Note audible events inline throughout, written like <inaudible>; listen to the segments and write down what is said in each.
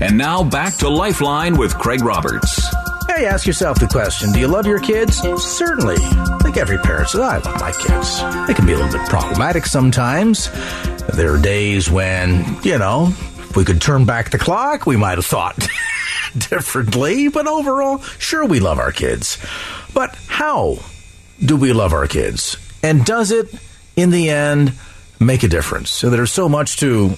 And now back to Lifeline with Craig Roberts. Hey, ask yourself the question Do you love your kids? Certainly. I think every parent says, oh, I love my kids. They can be a little bit problematic sometimes. There are days when, you know, if we could turn back the clock, we might have thought <laughs> differently. But overall, sure, we love our kids. But how do we love our kids? And does it, in the end, make a difference? So there's so much to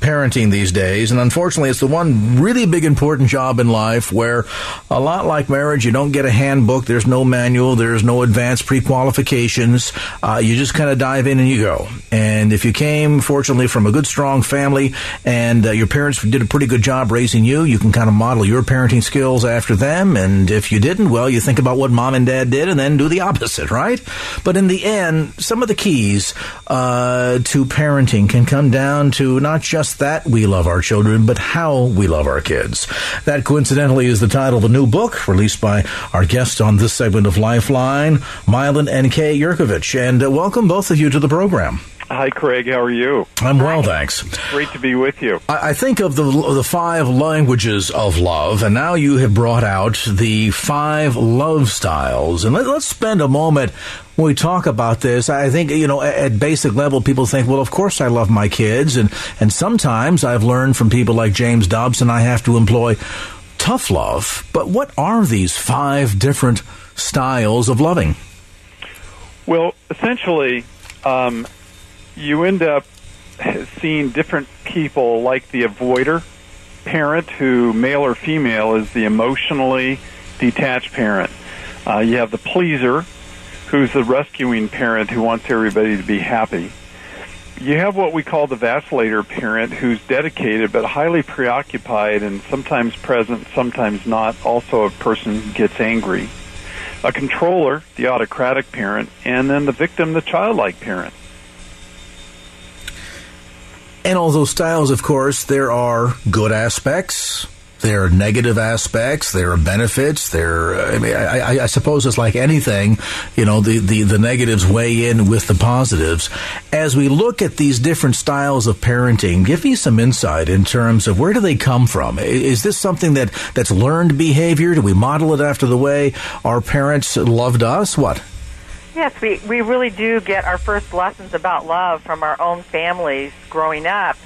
parenting these days. And unfortunately, it's the one really big important job in life where a lot like marriage, you don't get a handbook. There's no manual. There's no advanced pre-qualifications. Uh, you just kind of dive in and you go. And if you came, fortunately, from a good, strong family and uh, your parents did a pretty good job raising you, you can kind of model your parenting skills after them. And if you didn't, well, you think about what mom and dad did and then do the opposite, right? But in the end, some of the keys uh, to parenting can come down to not just that we love our children, but how we love our kids. That coincidentally is the title of a new book released by our guest on this segment of Lifeline, Milan and Kay Yerkovich. And uh, welcome both of you to the program. Hi, Craig. How are you? I'm well, thanks. Great to be with you. I, I think of the the five languages of love, and now you have brought out the five love styles. And let, us spend a moment when we talk about this. I think you know, at, at basic level, people think, well, of course I love my kids, and and sometimes I've learned from people like James Dobson, I have to employ tough love. But what are these five different styles of loving? Well, essentially. Um, you end up seeing different people like the avoider parent who male or female is the emotionally detached parent. Uh, you have the pleaser who's the rescuing parent who wants everybody to be happy. You have what we call the vacillator parent who's dedicated but highly preoccupied and sometimes present sometimes not. Also a person gets angry. A controller the autocratic parent and then the victim the childlike parent and all those styles, of course, there are good aspects. There are negative aspects. There are benefits. There, uh, I mean, I, I, suppose it's like anything, you know, the, the, the negatives weigh in with the positives. As we look at these different styles of parenting, give me some insight in terms of where do they come from? Is this something that, that's learned behavior? Do we model it after the way our parents loved us? What? Yes, we, we really do get our first lessons about love from our own families growing up,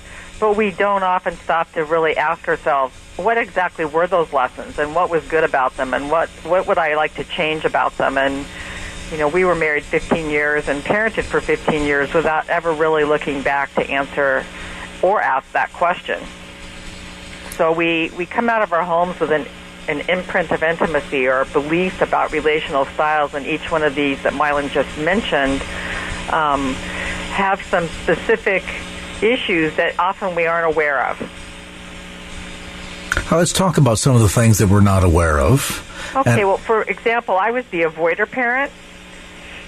but we don't often stop to really ask ourselves, what exactly were those lessons and what was good about them and what, what would I like to change about them? And, you know, we were married 15 years and parented for 15 years without ever really looking back to answer or ask that question. So we, we come out of our homes with an an imprint of intimacy or beliefs about relational styles, in each one of these that Milan just mentioned um, have some specific issues that often we aren't aware of. Now let's talk about some of the things that we're not aware of. Okay, and well, for example, I was the avoider parent.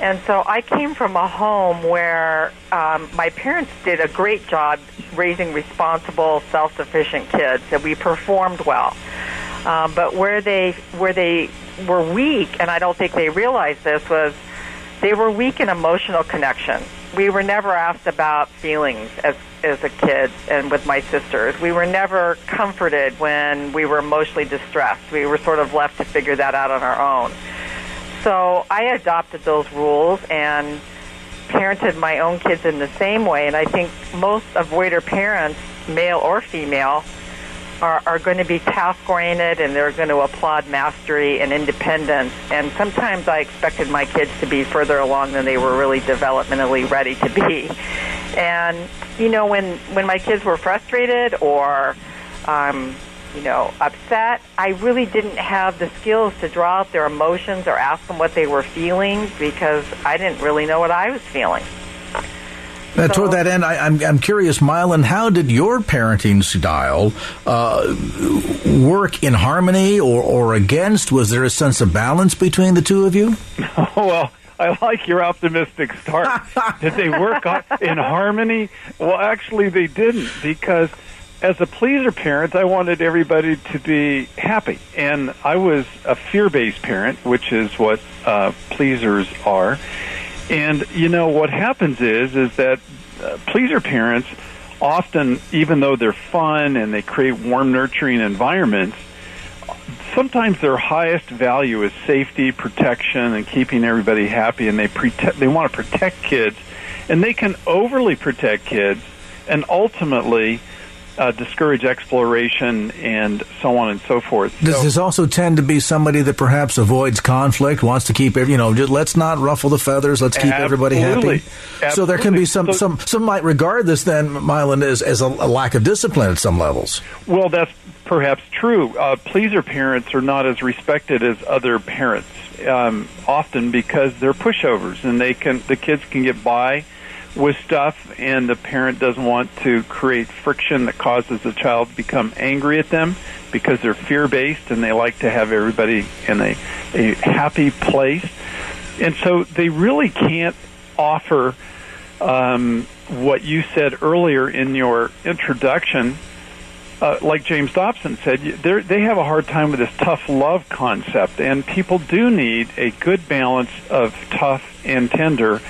And so I came from a home where um, my parents did a great job raising responsible, self-sufficient kids, and we performed well. Um, but where they where they were weak, and I don't think they realized this, was they were weak in emotional connection. We were never asked about feelings as as a kid, and with my sisters, we were never comforted when we were emotionally distressed. We were sort of left to figure that out on our own. So I adopted those rules and parented my own kids in the same way. And I think most avoider parents, male or female, are, are going to be task oriented and they're going to applaud mastery and independence. And sometimes I expected my kids to be further along than they were really developmentally ready to be. And you know, when when my kids were frustrated or um, you know upset, I really didn't have the skills to draw out their emotions or ask them what they were feeling because I didn't really know what I was feeling. Now, toward that end, I, am I'm, I'm curious, Milan, how did your parenting style uh, work in harmony or, or against? Was there a sense of balance between the two of you? <laughs> Oh, well, I like your optimistic start. <laughs> did they work in harmony? Well, actually, they didn't because as a pleaser parent, I wanted everybody to be happy, and I was a fear-based parent, which is what uh, pleasers are. And you know what happens is is that uh, pleaser parents often, even though they're fun and they create warm, nurturing environments, sometimes their highest value is safety, protection, and keeping everybody happy. And they protect, they want to protect kids, and they can overly protect kids, and ultimately uh, discourage exploration and so on and so forth. Does so, this also tend to be somebody that perhaps avoids conflict, wants to keep you know, just let's not ruffle the feathers, let's keep everybody happy. Absolutely. So there can be some, so, some some might regard this then, Milan, as as a, a, lack of discipline at some levels. Well, that's perhaps true. Uh, pleaser parents are not as respected as other parents, um, often because they're pushovers and they can the kids can get by with stuff and the parent doesn't want to create friction that causes the child to become angry at them because they're fear based and they like to have everybody in a, a happy place. And so they really can't offer um, what you said earlier in your introduction. Uh, like James Dobson said, they have a hard time with this tough love concept, and people do need a good balance of tough and tender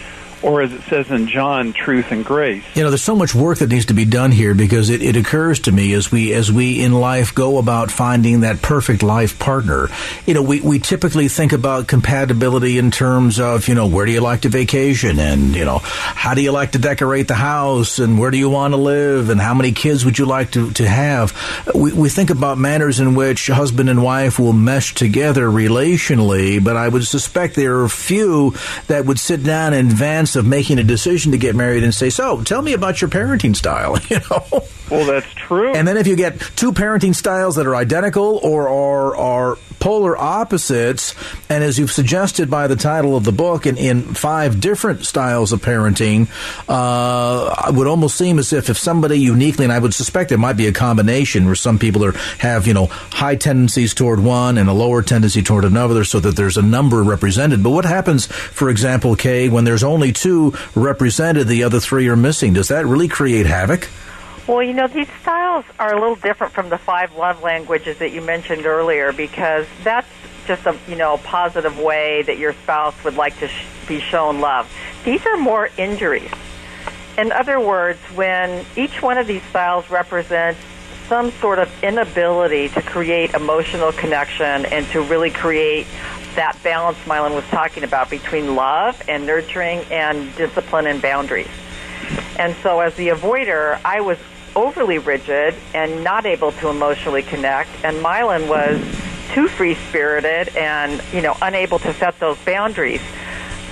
or as it says in John, truth and grace. You know, there's so much work that needs to be done here because it, it occurs to me as we as we in life go about finding that perfect life partner. You know, we, we typically think about compatibility in terms of, you know, where do you like to vacation and, you know, how do you like to decorate the house and where do you want to live and how many kids would you like to, to have? We, we think about manners in which husband and wife will mesh together relationally, but I would suspect there are few that would sit down and advance of making a decision to get married and say, "So, tell me about your parenting style." <laughs> You know. Well, that's true. And then if you get two parenting styles that are identical or are are polar opposites, and as you've suggested by the title of the book, in, in five different styles of parenting, uh, it would almost seem as if if somebody uniquely, and I would suspect there might be a combination where some people are have you know high tendencies toward one and a lower tendency toward another, so that there's a number represented. But what happens, for example, Kay, when there's only two represented, the other three are missing? Does that really create havoc? Well, you know, these styles are a little different from the five love languages that you mentioned earlier because that's just a, you know, a positive way that your spouse would like to sh- be shown love. These are more injuries. In other words, when each one of these styles represents some sort of inability to create emotional connection and to really create that balance Milan was talking about between love and nurturing and discipline and boundaries. And so as the avoider, I was overly rigid and not able to emotionally connect, and Milan was too free spirited and you know unable to set those boundaries.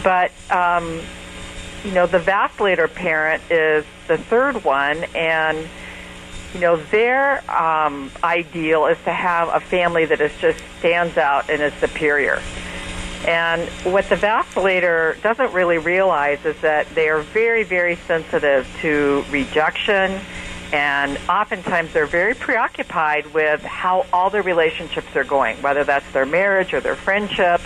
But um, you know the vacillator parent is the third one, and you know their um, ideal is to have a family that is just stands out and is superior. And what the vacillator doesn't really realize is that they are very, very sensitive to rejection and oftentimes they're very preoccupied with how all their relationships are going, whether that's their marriage or their friendships.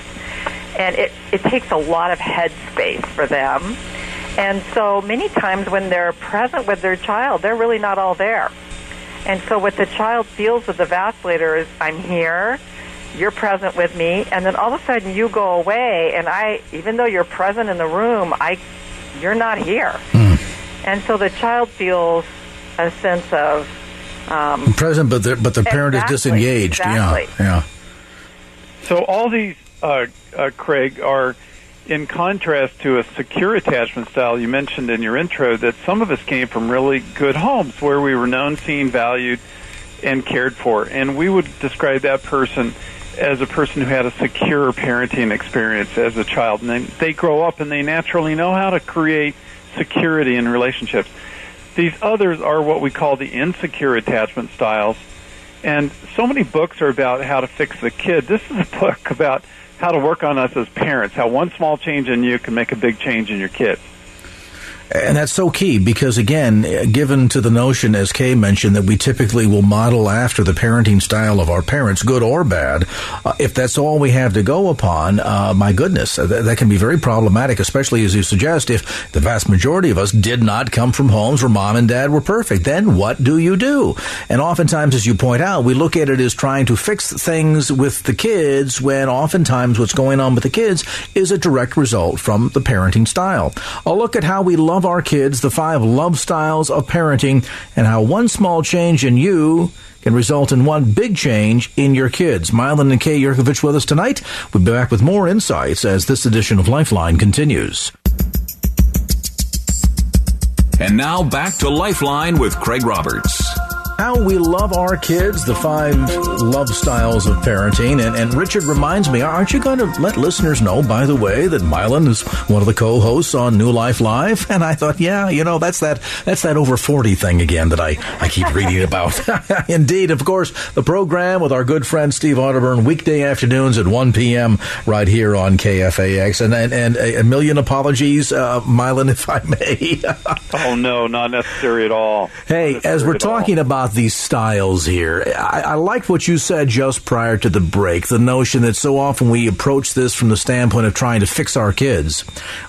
And it, it takes a lot of headspace for them. And so many times when they're present with their child, they're really not all there. And so what the child feels with the vacillator is, I'm here, you're present with me, and then all of a sudden you go away, and I, even though you're present in the room, I, you're not here. Mm. And so the child feels a sense of um, present, but the, but the parent exactly, is disengaged. Exactly. Yeah, yeah. So all these, uh, uh, Craig, are in contrast to a secure attachment style you mentioned in your intro. That some of us came from really good homes where we were known, seen, valued, and cared for, and we would describe that person as a person who had a secure parenting experience as a child, and then they grow up and they naturally know how to create security in relationships. These others are what we call the insecure attachment styles. And so many books are about how to fix the kid. This is a book about how to work on us as parents, how one small change in you can make a big change in your kids. And that's so key because, again, given to the notion, as Kay mentioned, that we typically will model after the parenting style of our parents, good or bad, uh, if that's all we have to go upon, uh, my goodness, uh, that can be very problematic, especially as you suggest, if the vast majority of us did not come from homes where mom and dad were perfect. Then what do you do? And oftentimes, as you point out, we look at it as trying to fix things with the kids when oftentimes what's going on with the kids is a direct result from the parenting style. A look at how we love love our kids, the five love styles of parenting, and how one small change in you can result in one big change in your kids. Milan and Kay Yerkovich with us tonight. We'll be back with more insights as this edition of Lifeline continues. And now back to Lifeline with Craig Roberts how we love our kids, the five love styles of parenting. And, and Richard reminds me, aren't you going to let listeners know, by the way, that Milan is one of the co-hosts on New Life Live? And I thought, yeah, you know, that's that that's that over 40 thing again that I, I keep reading about. <laughs> Indeed, of course, the program with our good friend Steve Arterburn, weekday afternoons at 1 p.m. right here on KFAX. And, and, and a, million apologies, uh, Milan, if I may. <laughs> oh, no, not necessary at all. Hey, as we're talking about about these styles here. I, I liked what you said just prior to the break the notion that so often we approach this from the standpoint of trying to fix our kids,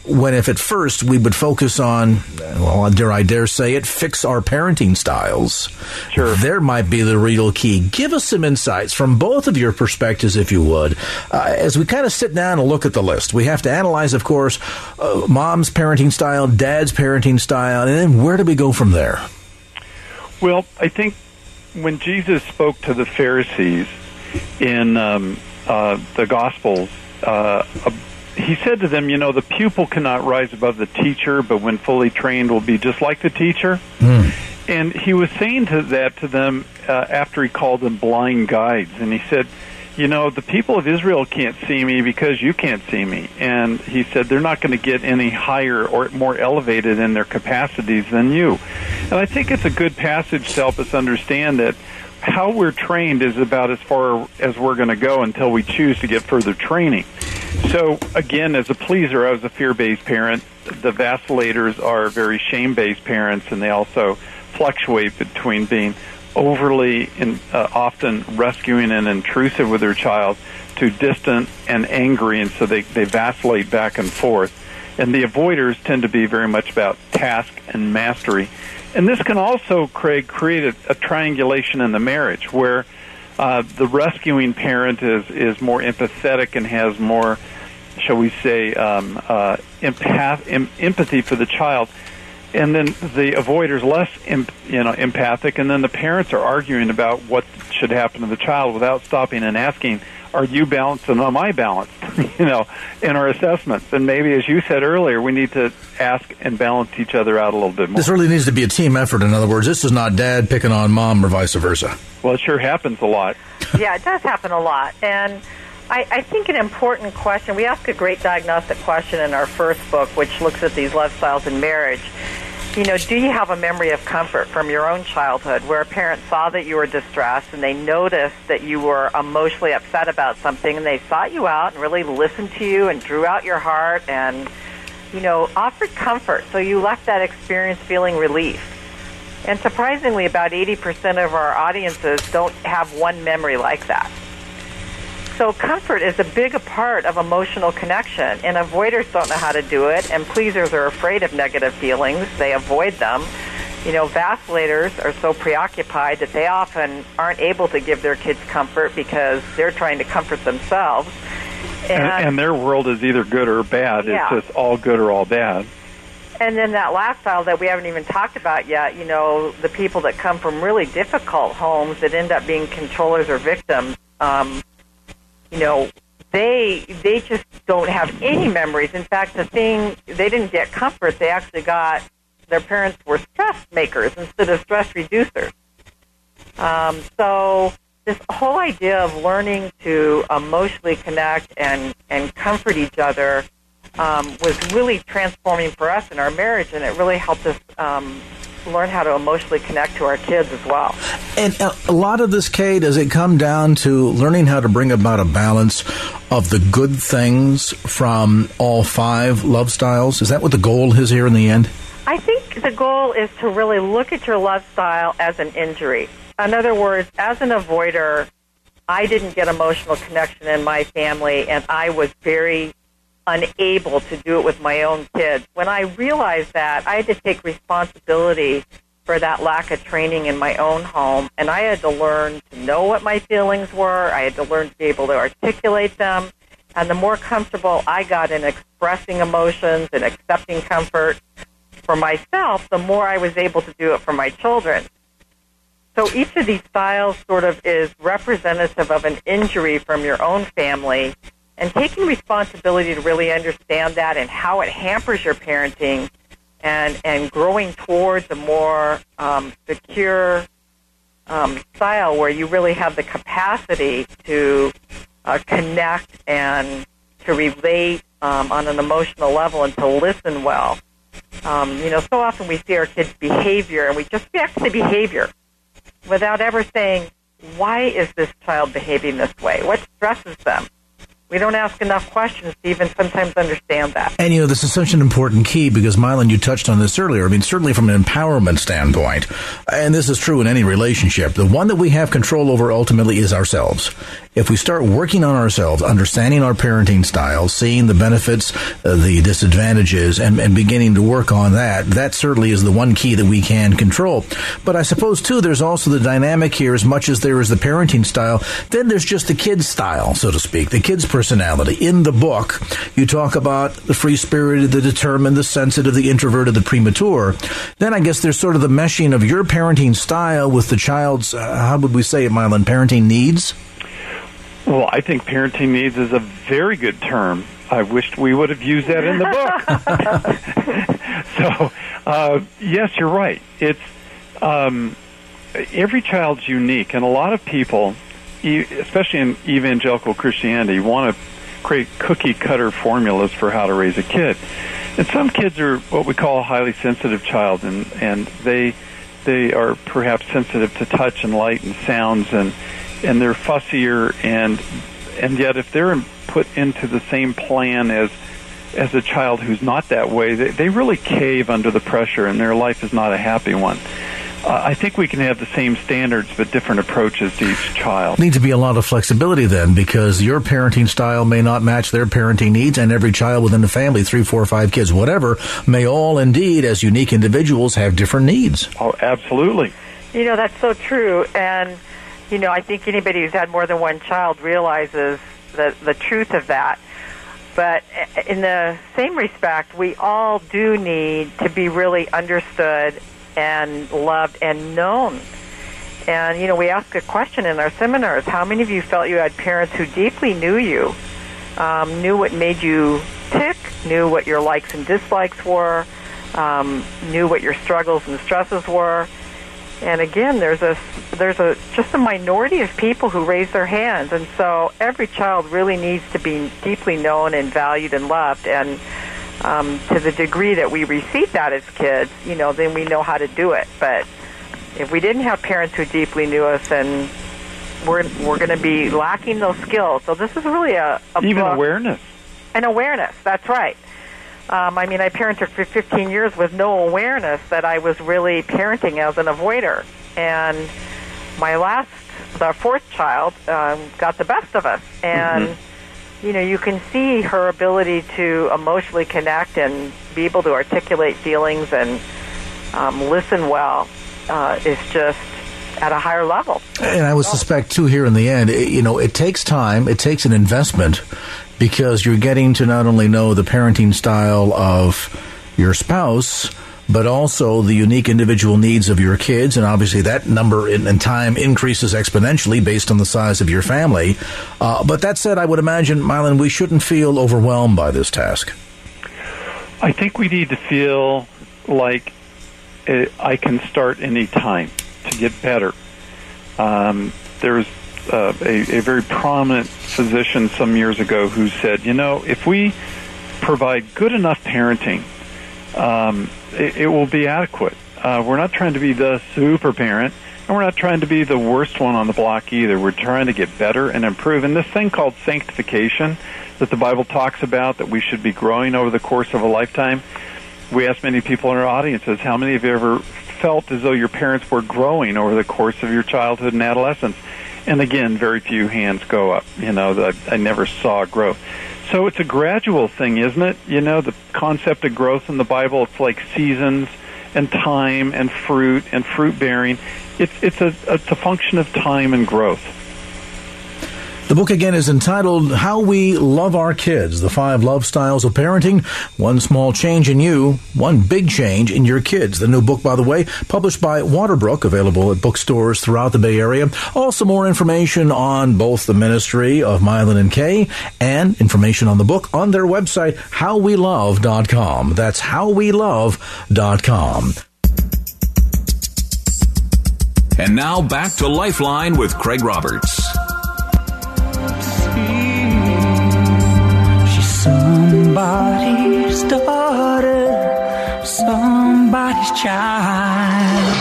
when if at first we would focus on, well, dare I dare say it, fix our parenting styles, sure. there might be the real key. Give us some insights from both of your perspectives, if you would. Uh, as we kind of sit down and look at the list, we have to analyze, of course, uh, mom's parenting style, dad's parenting style, and then where do we go from there? Well, I think when Jesus spoke to the Pharisees in um, uh, the Gospels, uh, uh, he said to them, You know, the pupil cannot rise above the teacher, but when fully trained will be just like the teacher. Mm. And he was saying to that to them uh, after he called them blind guides. And he said, you know, the people of Israel can't see me because you can't see me. And he said they're not going to get any higher or more elevated in their capacities than you. And I think it's a good passage to help us understand that how we're trained is about as far as we're going to go until we choose to get further training. So, again, as a pleaser, I was a fear based parent. The vacillator's are very shame based parents, and they also fluctuate between being overly in, uh, often rescuing and intrusive with their child to distant and angry, and so they, they vacillate back and forth. And the avoiders tend to be very much about task and mastery. And this can also, Craig, create a, a triangulation in the marriage where uh, the rescuing parent is, is more empathetic and has more, shall we say, um, uh, empath, em, empathy for the child and then the avoiders less imp, you know empathic and then the parents are arguing about what should happen to the child without stopping and asking are you balanced and am I balanced? <laughs> You know in our assessments. And maybe as you said earlier we need to ask and balance each other out a little bit more. This really needs to be a team effort. In other words this is not dad picking on mom or vice versa. Well it sure happens a lot. <laughs> <laughs> Yeah it does happen a lot. And I, I think an important question, we ask a great diagnostic question in our first book, which looks at these lifestyles in marriage. You know, do you have a memory of comfort from your own childhood where a parent saw that you were distressed and they noticed that you were emotionally upset about something and they sought you out and really listened to you and drew out your heart and, you know, offered comfort so you left that experience feeling relief? And surprisingly, about 80% of our audiences don't have one memory like that. So comfort is a big part of emotional connection, and avoiders don't know how to do it, and pleasers are afraid of negative feelings. They avoid them. You know, vacillators are so preoccupied that they often aren't able to give their kids comfort because they're trying to comfort themselves. And, and, and their world is either good or bad. Yeah. It's just all good or all bad. And then that last style that we haven't even talked about yet, you know, the people that come from really difficult homes that end up being controllers or victims. Um, you know, they they just don't have any memories. In fact, the thing they didn't get comfort. They actually got their parents were stress makers instead of stress reducers. Um, so this whole idea of learning to emotionally connect and and comfort each other um, was really transforming for us in our marriage, and it really helped us um, learn how to emotionally connect to our kids as well. And uh, a lot of this, Kay, does it come down to learning how to bring about a balance of the good things from all five love styles? Is that what the goal is here in the end? I think the goal is to really look at your love style as an injury. In other words, as an avoider, I didn't get emotional connection in my family, and I was very unable to do it with my own kids. When I realized that, I had to take responsibility for that lack of training in my own home, and I had to learn to know what my feelings were. I had to learn to be able to articulate them. And the more comfortable I got in expressing emotions and accepting comfort for myself, the more I was able to do it for my children. So each of these styles sort of is representative of an injury from your own family and taking responsibility to really understand that and how it hampers your parenting and, and growing towards a more um, secure um, style where you really have the capacity to uh, connect and to relate um, on an emotional level and to listen well. Um, you know, so often we see our kids' behavior and we just react to the behavior without ever saying, why is this child behaving this way? What stresses them? We don't ask enough questions to even sometimes understand that. And you know, this is such an important key because Milan, you touched on this earlier. I mean, certainly from an empowerment standpoint, and this is true in any relationship, the one that we have control over ultimately is ourselves if we start working on ourselves, understanding our parenting styles, seeing the benefits, uh, the disadvantages, and, and beginning to work on that, that certainly is the one key that we can control. But I suppose, too, there's also the dynamic here as much as there is the parenting style. Then there's just the kid's style, so to speak, the kid's personality. In the book, you talk about the free spirited, the determined, the sensitive, the introverted, the premature. Then I guess there's sort of the meshing of your parenting style with the child's, uh, how would we say it, Milan, parenting needs? Well, I think parenting needs is a very good term. I wished we would have used that in the book. <laughs> <laughs> so, uh, yes, you're right. It's um, every child's unique, and a lot of people, especially in evangelical Christianity, want to create cookie cutter formulas for how to raise a kid. And some kids are what we call a highly sensitive child, and and they they are perhaps sensitive to touch and light and sounds and and they're fussier and and yet if they're put into the same plan as as a child who's not that way, they, they really cave under the pressure, and their life is not a happy one. Uh, I think we can have the same standards but different approaches to each child. Need to be a lot of flexibility then, because your parenting style may not match their parenting needs, and every child within the family, three, four, five kids, whatever, may all indeed, as unique individuals, have different needs. Oh, absolutely. You know that's so true, and you know, I think anybody who's had more than one child realizes the the truth of that. But in the same respect, we all do need to be really understood and loved and known. And you know, we ask a question in our seminars: How many of you felt you had parents who deeply knew you, um, knew what made you tick, knew what your likes and dislikes were, um, knew what your struggles and stresses were? And again, there's a there's a just a minority of people who raise their hands, and so every child really needs to be deeply known and valued and loved. And um, to the degree that we receive that as kids, you know, then we know how to do it. But if we didn't have parents who deeply knew us, then we're we're going to be lacking those skills. So this is really a, a even book. awareness. An awareness. That's right. Um, I mean, I parented for 15 years with no awareness that I was really parenting as an avoider. And my last, our fourth child, um, got the best of us. And, mm-hmm. you know, you can see her ability to emotionally connect and be able to articulate feelings and um, listen well uh, is just at a higher level. And I would suspect, too, here in the end, it, you know, it takes time, it takes an investment because you're getting to not only know the parenting style of your spouse, but also the unique individual needs of your kids. And obviously, that number in time increases exponentially based on the size of your family. Uh, but that said, I would imagine, Milan, we shouldn't feel overwhelmed by this task. I think we need to feel like uh, I can start any time to get better. Um, there's uh, a, a very prominent physician some years ago who said, you know, if we provide good enough parenting, um, it, it will be adequate. Uh, we're not trying to be the super parent, and we're not trying to be the worst one on the block either. We're trying to get better and improve. And this thing called sanctification that the Bible talks about, that we should be growing over the course of a lifetime, we asked many people in our audiences, how many of you ever felt as though your parents were growing over the course of your childhood and adolescence? And again, very few hands go up. You know, the, I never saw growth. So it's a gradual thing, isn't it? You know, the concept of growth in the Bible, it's like seasons and time and fruit and fruit bearing. It's, it's, a, it's a function of time and growth. The book again is entitled How We Love Our Kids, the five love styles of parenting. One small change in you, one big change in your kids. The new book, by the way, published by Waterbrook, available at bookstores throughout the Bay Area. Also more information on both the ministry of Milan and Kay and information on the book on their website, howwelove.com. That's howwelove.com. And now back to Lifeline with Craig Roberts. Somebody's daughter, somebody's child.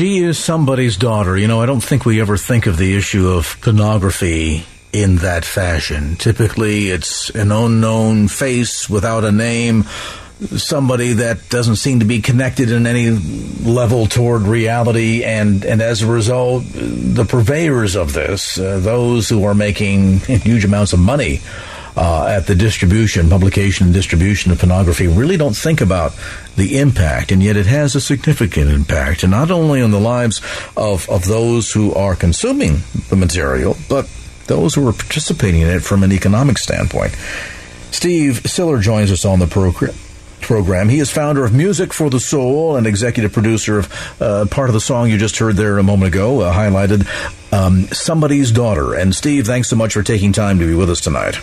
She is somebody's daughter. You know, I don't think we ever think of the issue of pornography in that fashion. Typically, it's an unknown face without a name, somebody that doesn't seem to be connected in any level toward reality, and, and as a result, the purveyors of this, uh, those who are making <laughs> huge amounts of money uh, at the distribution, publication, and distribution of pornography really don't think about the impact, and yet it has a significant impact, and not only on the lives of, of those who are consuming the material, but those who are participating in it from an economic standpoint. Steve Siler joins us on the program program. He is founder of Music for the Soul and executive producer of uh, part of the song you just heard there a moment ago, uh, highlighted um, Somebody's Daughter. And Steve, thanks so much for taking time to be with us tonight.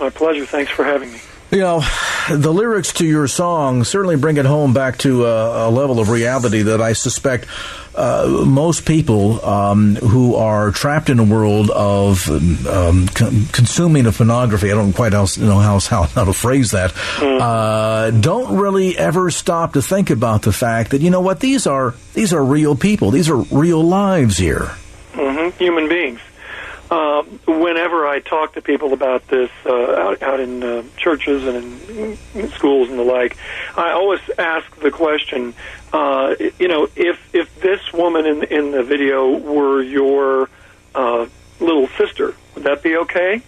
My pleasure. Thanks for having me. You know, the lyrics to your song certainly bring it home back to a, a level of reality that I suspect uh, most people um, who are trapped in a world of um, con- consuming of pornography, I don't quite know how, how, how to phrase that, mm. uh, don't really ever stop to think about the fact that, you know what, these are, these are real people. These are real lives here. Mm-hmm. Human beings uh, whenever I talk to people about this uh, out, out in uh, churches and in, in schools and the like, I always ask the question, uh, you know, if if this woman in in the video were your uh, little sister, would that be okay?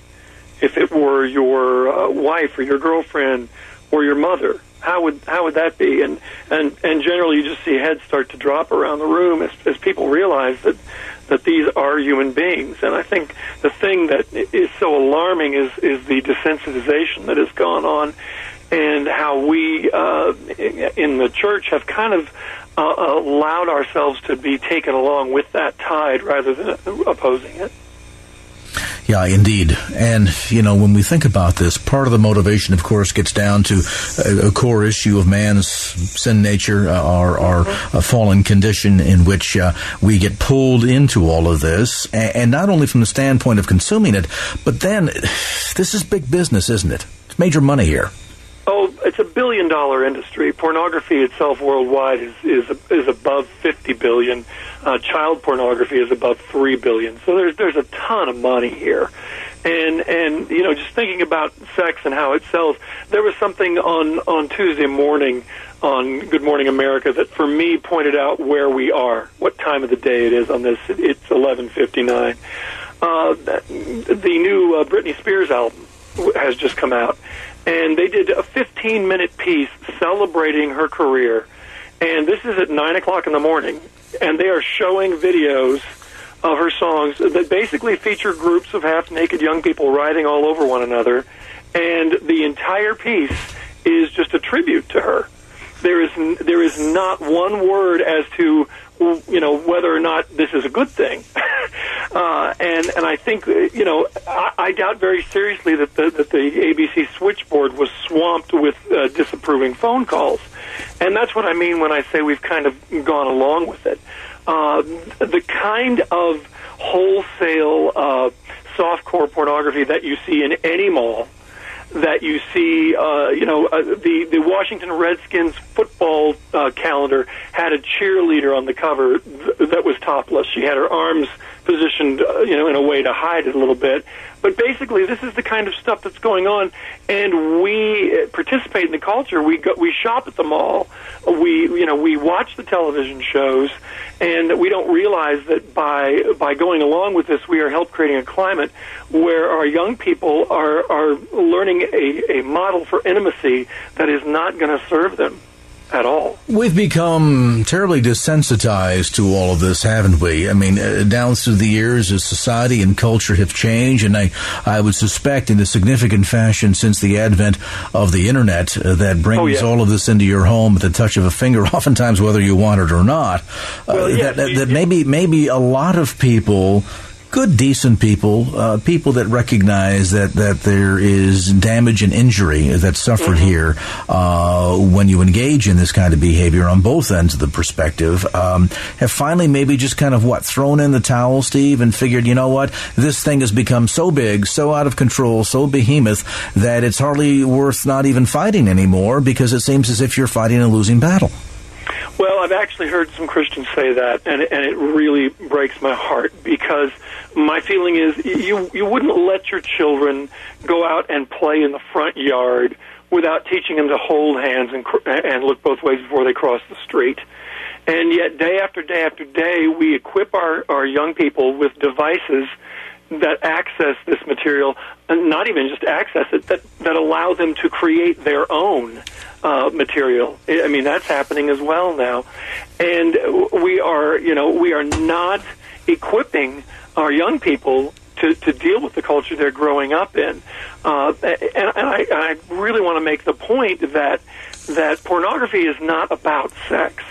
If it were your uh, wife or your girlfriend or your mother, how would how would that be? And and and generally, you just see heads start to drop around the room as, as people realize that that these are human beings. And I think the thing that is so alarming is is the desensitization that has gone on, and how we uh, in the church have kind of uh, allowed ourselves to be taken along with that tide rather than opposing it. Yeah, indeed. And, you know, when we think about this, part of the motivation, of course, gets down to a, core issue of man's sin nature, uh, our, our uh, fallen condition in which uh, we get pulled into all of this. And, and not only from the standpoint of consuming it, but then <sighs> this is big business, isn't it? It's major money here. Oh, billion dollar industry. Pornography itself worldwide is is is above 50 billion. Uh, child pornography is above 3 billion. So there's there's a ton of money here. And and you know, just thinking about sex and how it sells, there was something on on Tuesday morning on Good Morning America that for me pointed out where we are, what time of the day it is on this. It's 11:59. Uh, the new uh, Britney Spears album has just come out and they did a 15 minute piece celebrating her career. And this is at 9 o'clock in the morning. And they are showing videos of her songs that basically feature groups of half naked young people riding all over one another. And the entire piece is just a tribute to her. There is, there is not one word as to you know whether or not this is a good thing. <laughs> uh, and and I think you know I, I doubt very seriously that the that the ABC switchboard was swamped with uh, disapproving phone calls, and that's what I mean when I say we've kind of gone along with it. uh, the kind of wholesale uh, softcore pornography that you see in any mall that you see, uh, you know, uh, the the Washington Redskins football uh, calendar had a cheerleader on the cover th- that was topless. She had her arms positioned, uh, you know, in a way to hide it a little bit. But basically, this is the kind of stuff that's going on, and we uh, participate in the culture. We go, we shop at the mall. We you know we watch the television shows, and we don't realize that by by going along with this, we are help creating a climate where our young people are are learning a, a model for intimacy that is not going to serve them at all. We've become terribly desensitized to all of this, haven't we? I mean, uh, down through the years as society and culture have changed, and I, I would suspect in a significant fashion since the advent of the internet uh, that brings Oh, yeah. all of this into your home at the touch of a finger, <laughs> oftentimes whether you want it or not. Uh, Well, yes, that, that, that maybe, maybe a lot of people good, decent people, uh, people that recognize that, that there is damage and injury that's suffered Mm-hmm. here uh, when you engage in this kind of behavior on both ends of the perspective, um, have finally maybe just kind of what thrown in the towel, Steve, and figured, you know what, this thing has become so big, so out of control, so behemoth that it's hardly worth not even fighting anymore because it seems as if you're fighting a losing battle. Well, I've actually heard some Christians say that, and and it really breaks my heart because my feeling is you you wouldn't let your children go out and play in the front yard without teaching them to hold hands and and look both ways before they cross the street. And yet, day after day after day, we equip our our young people with devices that access this material, and not even just access it, that that allow them to create their own uh, material. I I mean, that's happening as well now, and we are, you know, we are not equipping our young people to, to deal with the culture they're growing up in. Uh, and and I, I really want to make the point that that pornography is not about sex.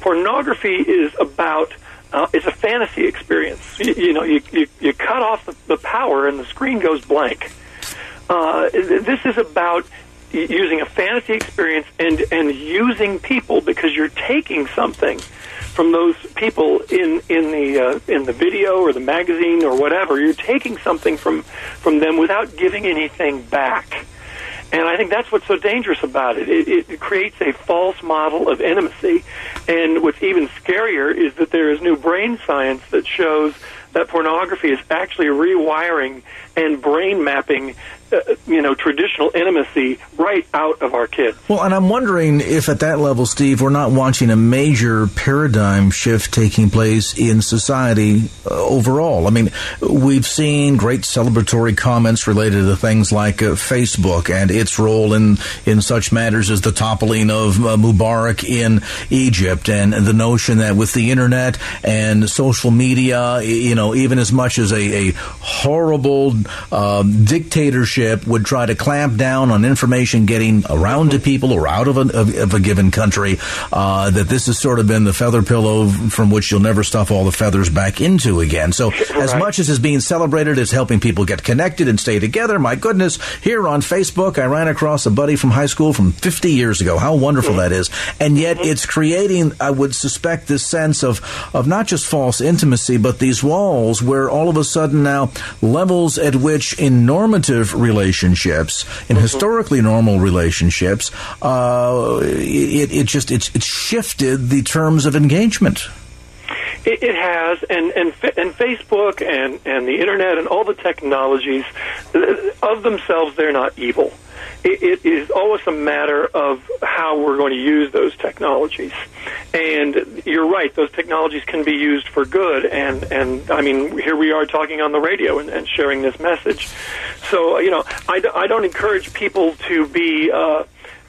Pornography is about uh, it's a fantasy experience. You, you know, you, you you cut off the, the power and the screen goes blank. Uh, this is about using a fantasy experience and and using people because you're taking something from those people in in the uh, in the video or the magazine or whatever. You're taking something from from them without giving anything back. And I think that's what's so dangerous about it. It, it creates a false model of intimacy. And what's even scarier is that there is new brain science that shows that pornography is actually rewiring and brain mapping, uh, you know, traditional intimacy right out of our kids. Well, and I'm wondering if at that level, Steve, we're not watching a major paradigm shift taking place in society uh, overall. I mean, we've seen great celebratory comments related to things like uh, Facebook and its role in, in such matters as the toppling of uh, Mubarak in Egypt and the notion that with the internet and social media, you know, even as much as a, a horrible um, dictatorship would try to clamp down on information getting around to people or out of a, of, of a given country, uh, that this has sort of been the feather pillow from which you'll never stuff all the feathers back into again. So, <laughs> as much as is being celebrated as helping people get connected and stay together, my goodness, here on Facebook, I ran across a buddy from high school from 50 years ago. How wonderful that is. And yet, it's creating, I would suspect, this sense of, of not just false intimacy, but these walls where all of a sudden now levels at which in normative relationships, in historically normal relationships, uh, it, it just it's it's shifted the terms of engagement. It, it has, and and and Facebook and and the internet and all the technologies uh, of themselves, they're not evil. It, it is always a matter of how we're going to use those technologies. And you're right; those technologies can be used for good. And and I mean, here we are talking on the radio and, and sharing this message. So you know, I, I don't encourage people to be. Uh,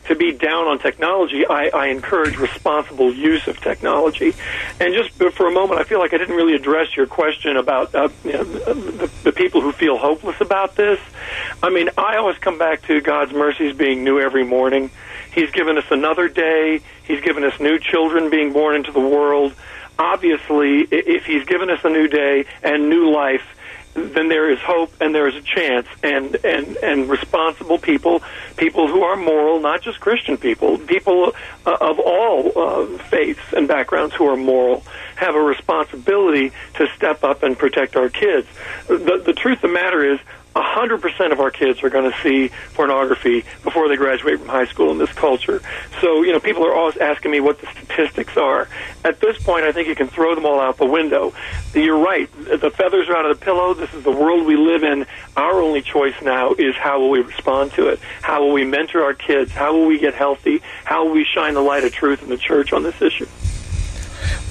to be down on technology, I, I encourage responsible use of technology. And just for a moment, I feel like I didn't really address your question about uh, you know, the, the people who feel hopeless about this. I mean, I always come back to God's mercies being new every morning. He's given us another day. He's given us new children being born into the world. Obviously, if He's given us a new day and new life, then there is hope and there is a chance. And, and, and responsible people, people who are moral, not just Christian people, people uh, of all uh, faiths and backgrounds who are moral, have a responsibility to step up and protect our kids. The, the truth of the matter is, 100% of our kids are going to see pornography before they graduate from high school in this culture. So, you know, people are always asking me what the statistics are. At this point, I think you can throw them all out the window. You're right. The feathers are out of the pillow. This is the world we live in. Our only choice now is how will we respond to it? How will we mentor our kids? How will we get healthy? How will we shine the light of truth in the church on this issue?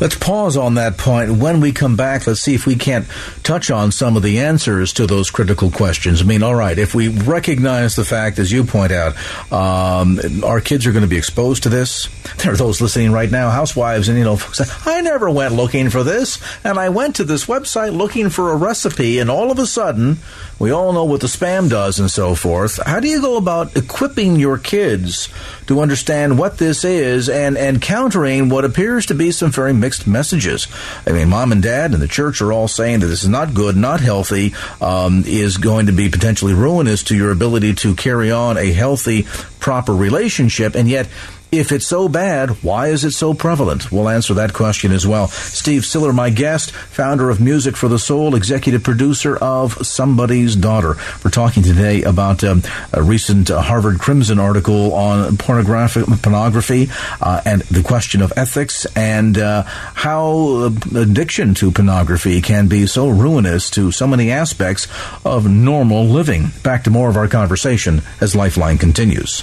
Let's pause on that point. When we come back, let's see if we can't touch on some of the answers to those critical questions. I mean, all right, if we recognize the fact, as you point out, um, our kids are going to be exposed to this. There are those listening right now, housewives, and you know, folks I never went looking for this, and I went to this website looking for a recipe, and all of a sudden, we all know what the spam does and so forth. How do you go about equipping your kids to understand what this is and, and countering what appears to be some very mixed messages? I mean, mom and dad and the church are all saying that this is not good, not healthy, um, is going to be potentially ruinous to your ability to carry on a healthy, proper relationship, and yet if it's so bad, why is it so prevalent? We'll answer that question as well. Steve Siler, my guest, founder of Music for the Soul, executive producer of Somebody's Daughter. We're talking today about um, a recent uh, Harvard Crimson article on pornographic pornography uh, and the question of ethics and uh, how addiction to pornography can be so ruinous to so many aspects of normal living. Back to more of our conversation as Lifeline continues.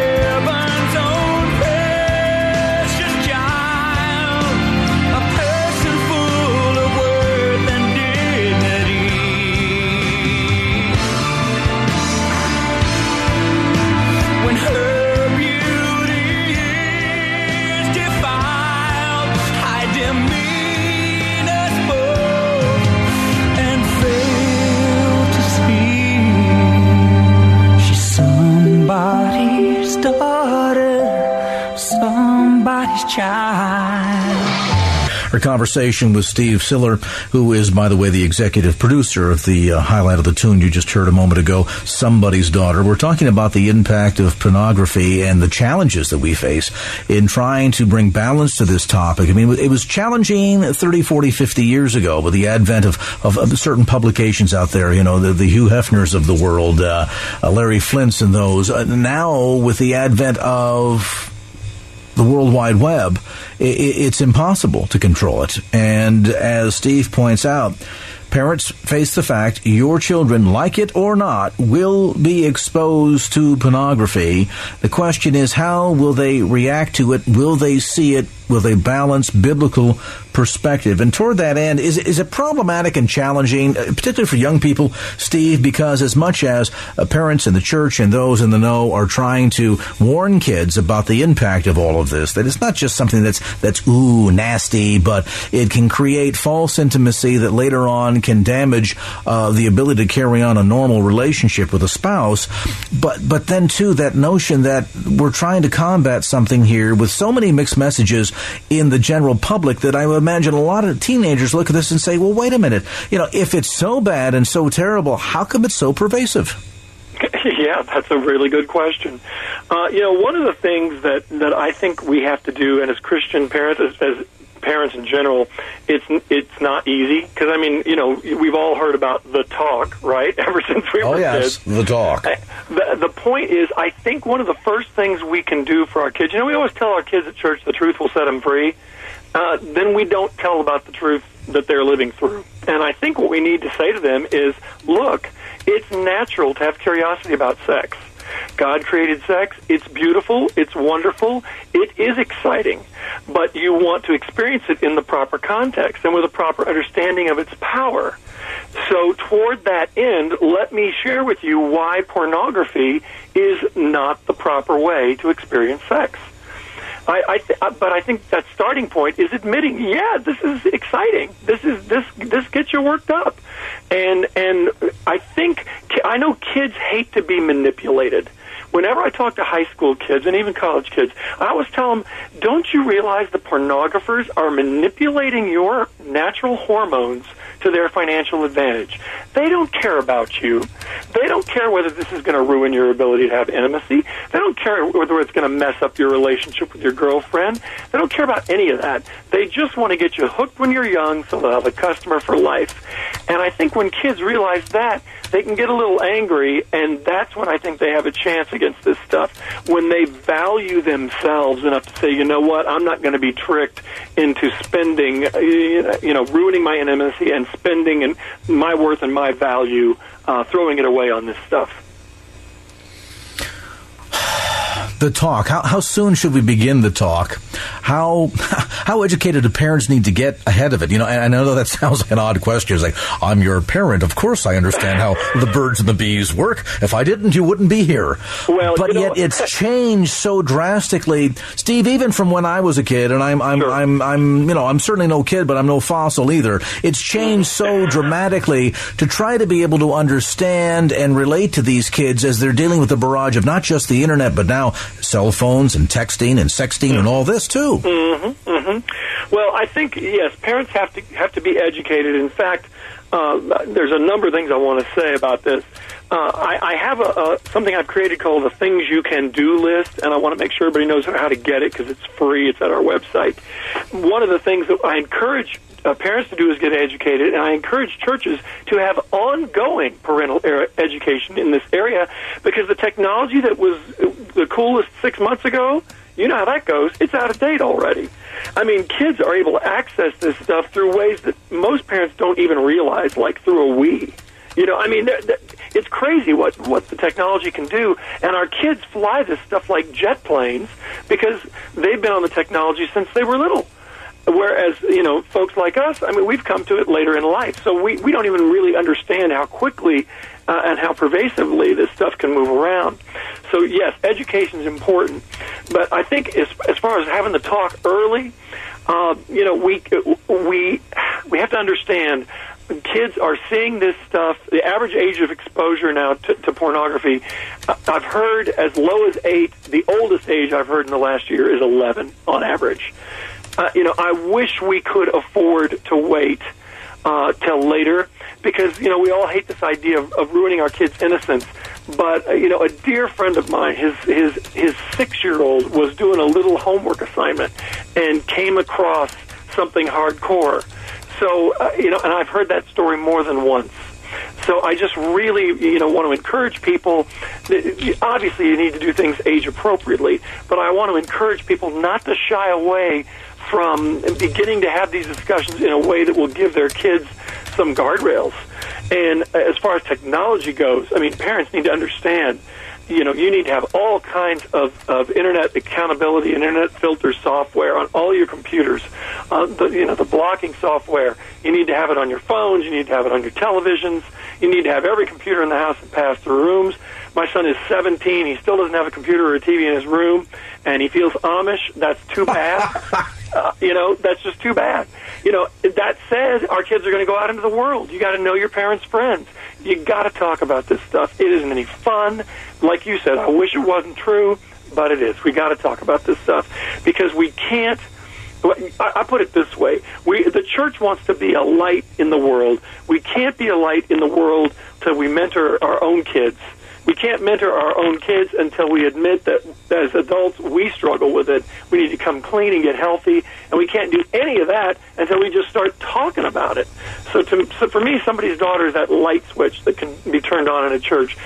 Daughter, somebody's child. Our conversation with Steve Siler, who is, by the way, the executive producer of the uh, highlight of the tune you just heard a moment ago, Somebody's Daughter. We're talking about the impact of pornography and the challenges that we face in trying to bring balance to this topic. I mean, it was challenging 30, 40, 50 years ago with the advent of, of, of certain publications out there, you know, the, the Hugh Hefners of the world, uh, uh, Larry Flynts and those. Uh, now, with the advent of the World Wide Web, it's impossible to control it. And as Steve points out, parents face the fact your children, like it or not, will be exposed to pornography. The question is, how will they react to it? Will they see it? Will they balance biblical perspective? And toward that end, is, is it problematic and challenging, uh, particularly for young people, Steve, because as much as uh, parents in the church and those in the know are trying to warn kids about the impact of all of this, that it's not just something that's, that's ooh, nasty, but it can create false intimacy that later on can damage uh, the ability to carry on a normal relationship with a spouse. But, but then too, that notion that we're trying to combat something here with so many mixed messages in the general public that I would imagine a lot of teenagers look at this and say, well, wait a minute. You know, if it's so bad and so terrible, how come it's so pervasive? <laughs> yeah, that's a really good question. Uh, you know, one of the things that that I think we have to do, and as Christian parents, as, as parents in general, it's it's not easy because I mean, you know, we've all heard about the talk, right? <laughs> Ever since we Oh, were yes, kids. the talk. The, the point is, I think one of the first things we can do for our kids, you know, we always tell our kids at church the truth will set them free. Uh, then we don't tell about the truth that they're living through. And I think what we need to say to them is, look, it's natural to have curiosity about sex. God created sex. It's beautiful. It's wonderful. It is exciting. But you want to experience it in the proper context and with a proper understanding of its power. So, toward that end, let me share with you why pornography is not the proper way to experience sex. I, I th- uh, but I think that starting point is admitting, yeah, this is exciting. This is this this gets you worked up, and and I think I know kids hate to be manipulated. whenever I talk to high school kids and even college kids, I always tell them, don't you realize the pornographers are manipulating your natural hormones to their financial advantage? They don't care about you. They don't care whether this is going to ruin your ability to have intimacy. They don't care whether it's going to mess up your relationship with your girlfriend. They don't care about any of that. They just want to get you hooked when you're young so they'll have a customer for life. And I think when kids realize that, they can get a little angry, and that's when I think they have a chance against this stuff. When they value themselves enough to say, you know what, I'm not going to be tricked into spending, uh, you know, ruining my intimacy and spending and my worth and my value, uh, throwing it away on this stuff. The talk. How, how soon should we begin the talk? How <laughs> how educated do parents need to get ahead of it? You know, and I know that <laughs> sounds like an odd question. It's like I'm your parent. Of course, I understand how the birds and the bees work. If I didn't, you wouldn't be here. Well, but you know, yet it's <laughs> changed so drastically, Steve. Even from when I was a kid, and I'm I'm Sure. I'm I'm you know I'm certainly no kid, but I'm no fossil either. It's changed so dramatically to try to be able to understand and relate to these kids as they're dealing with the barrage of not just the internet, but now cell phones and texting and sexting and all this too. Mm hmm. Well, I think yes, parents have to have to be educated. In fact, uh, there's a number of things I want to say about this. Uh, I, I have a, a something I've created called the things you can do list, and I want to make sure everybody knows how to get it because it's free. It's at our website. One of the things that I encourage uh, parents to do is get educated, and I encourage churches to have ongoing parental education in this area because the technology that was the coolest six months ago, you know how that goes. It's out of date already. I mean, kids are able to access this stuff through ways that most parents don't even realize, like through a Wii. You know, I mean, they're- they're- it's crazy what what the technology can do, and our kids fly this stuff like jet planes because they've been on the technology since they were little. Whereas, you know, folks like us, I mean, we've come to it later in life, so we we don't even really understand how quickly uh, and how pervasively this stuff can move around. So yes, education is important, but I think as as far as having the talk early, uh, you know, we we we have to understand kids are seeing this stuff. The average age of exposure now to, to pornography, uh, I've heard as low as eight. The oldest age I've heard in the last year is eleven on average. Uh, you know, I wish we could afford to wait uh, till later because you know we all hate this idea of, of ruining our kids' innocence. But uh, you know, a dear friend of mine, his his his six year old was doing a little homework assignment and came across something hardcore. So uh, you know, and I've heard that story more than once. So I just really, you know, want to encourage people. that- Obviously, you need to do things age appropriately, but I want to encourage people not to shy away from beginning to have these discussions in a way that will give their kids some guardrails. And as far as technology goes, I mean, parents need to understand. You know, you need to have all kinds of, of internet accountability, internet filter software on all your computers. Uh, the, you know, the blocking software. You need to have it on your phones. You need to have it on your televisions. You need to have every computer in the house that pass through rooms. My son is 17. He still doesn't have a computer or a TV in his room, and he feels Amish. That's too bad. <laughs> uh, you know, that's just too bad. You know, that said, our kids are going to go out into the world. You got to know your parents' friends. You got to talk about this stuff. It isn't any fun. Like you said, I wish it wasn't true, but it is. We got to talk about this stuff because we can't. I put it this way: we, the church wants to be a light in the world. We can't be a light in the world till we mentor our own kids. We can't mentor our own kids until we admit that as adults we struggle with it. We need to come clean and get healthy, and we can't do any of that until we just start talking about it. So, to, so for me, somebody's daughter is that light switch that can be turned on in a church.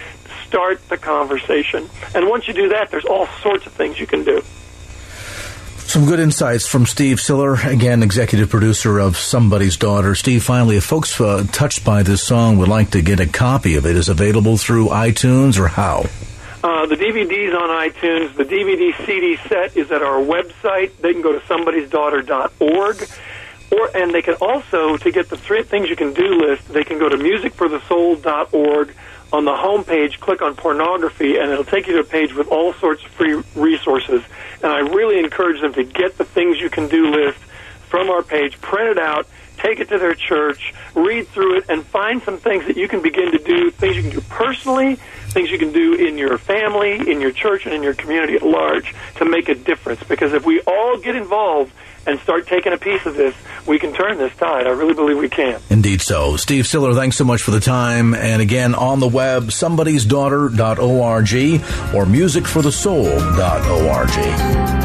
Start the conversation, and once you do that, there's all sorts of things you can do. Some good insights from Steve Siler, again, executive producer of Somebody's Daughter. Steve, finally, if folks uh, touched by this song would like to get a copy of it, is available through iTunes or how? Uh, the DVD's on iTunes. The DVD CD set is at our website. They can go to somebody'sdaughter.org. Or, and they can also, to get the three things you can do list, they can go to musicforthesoul.org. On the home page, click on pornography, and it'll take you to a page with all sorts of free resources. And I really encourage them to get the things you can do list from our page, print it out, take it to their church, read through it, and find some things that you can begin to do, things you can do personally, things you can do in your family, in your church, and in your community at large to make a difference. Because if we all get involved and start taking a piece of this, we can turn this tide. I really believe we can. Indeed so. Steve Siler, thanks so much for the time. And again, on the web, somebodiesdaughter.org or musicforthesoul.org.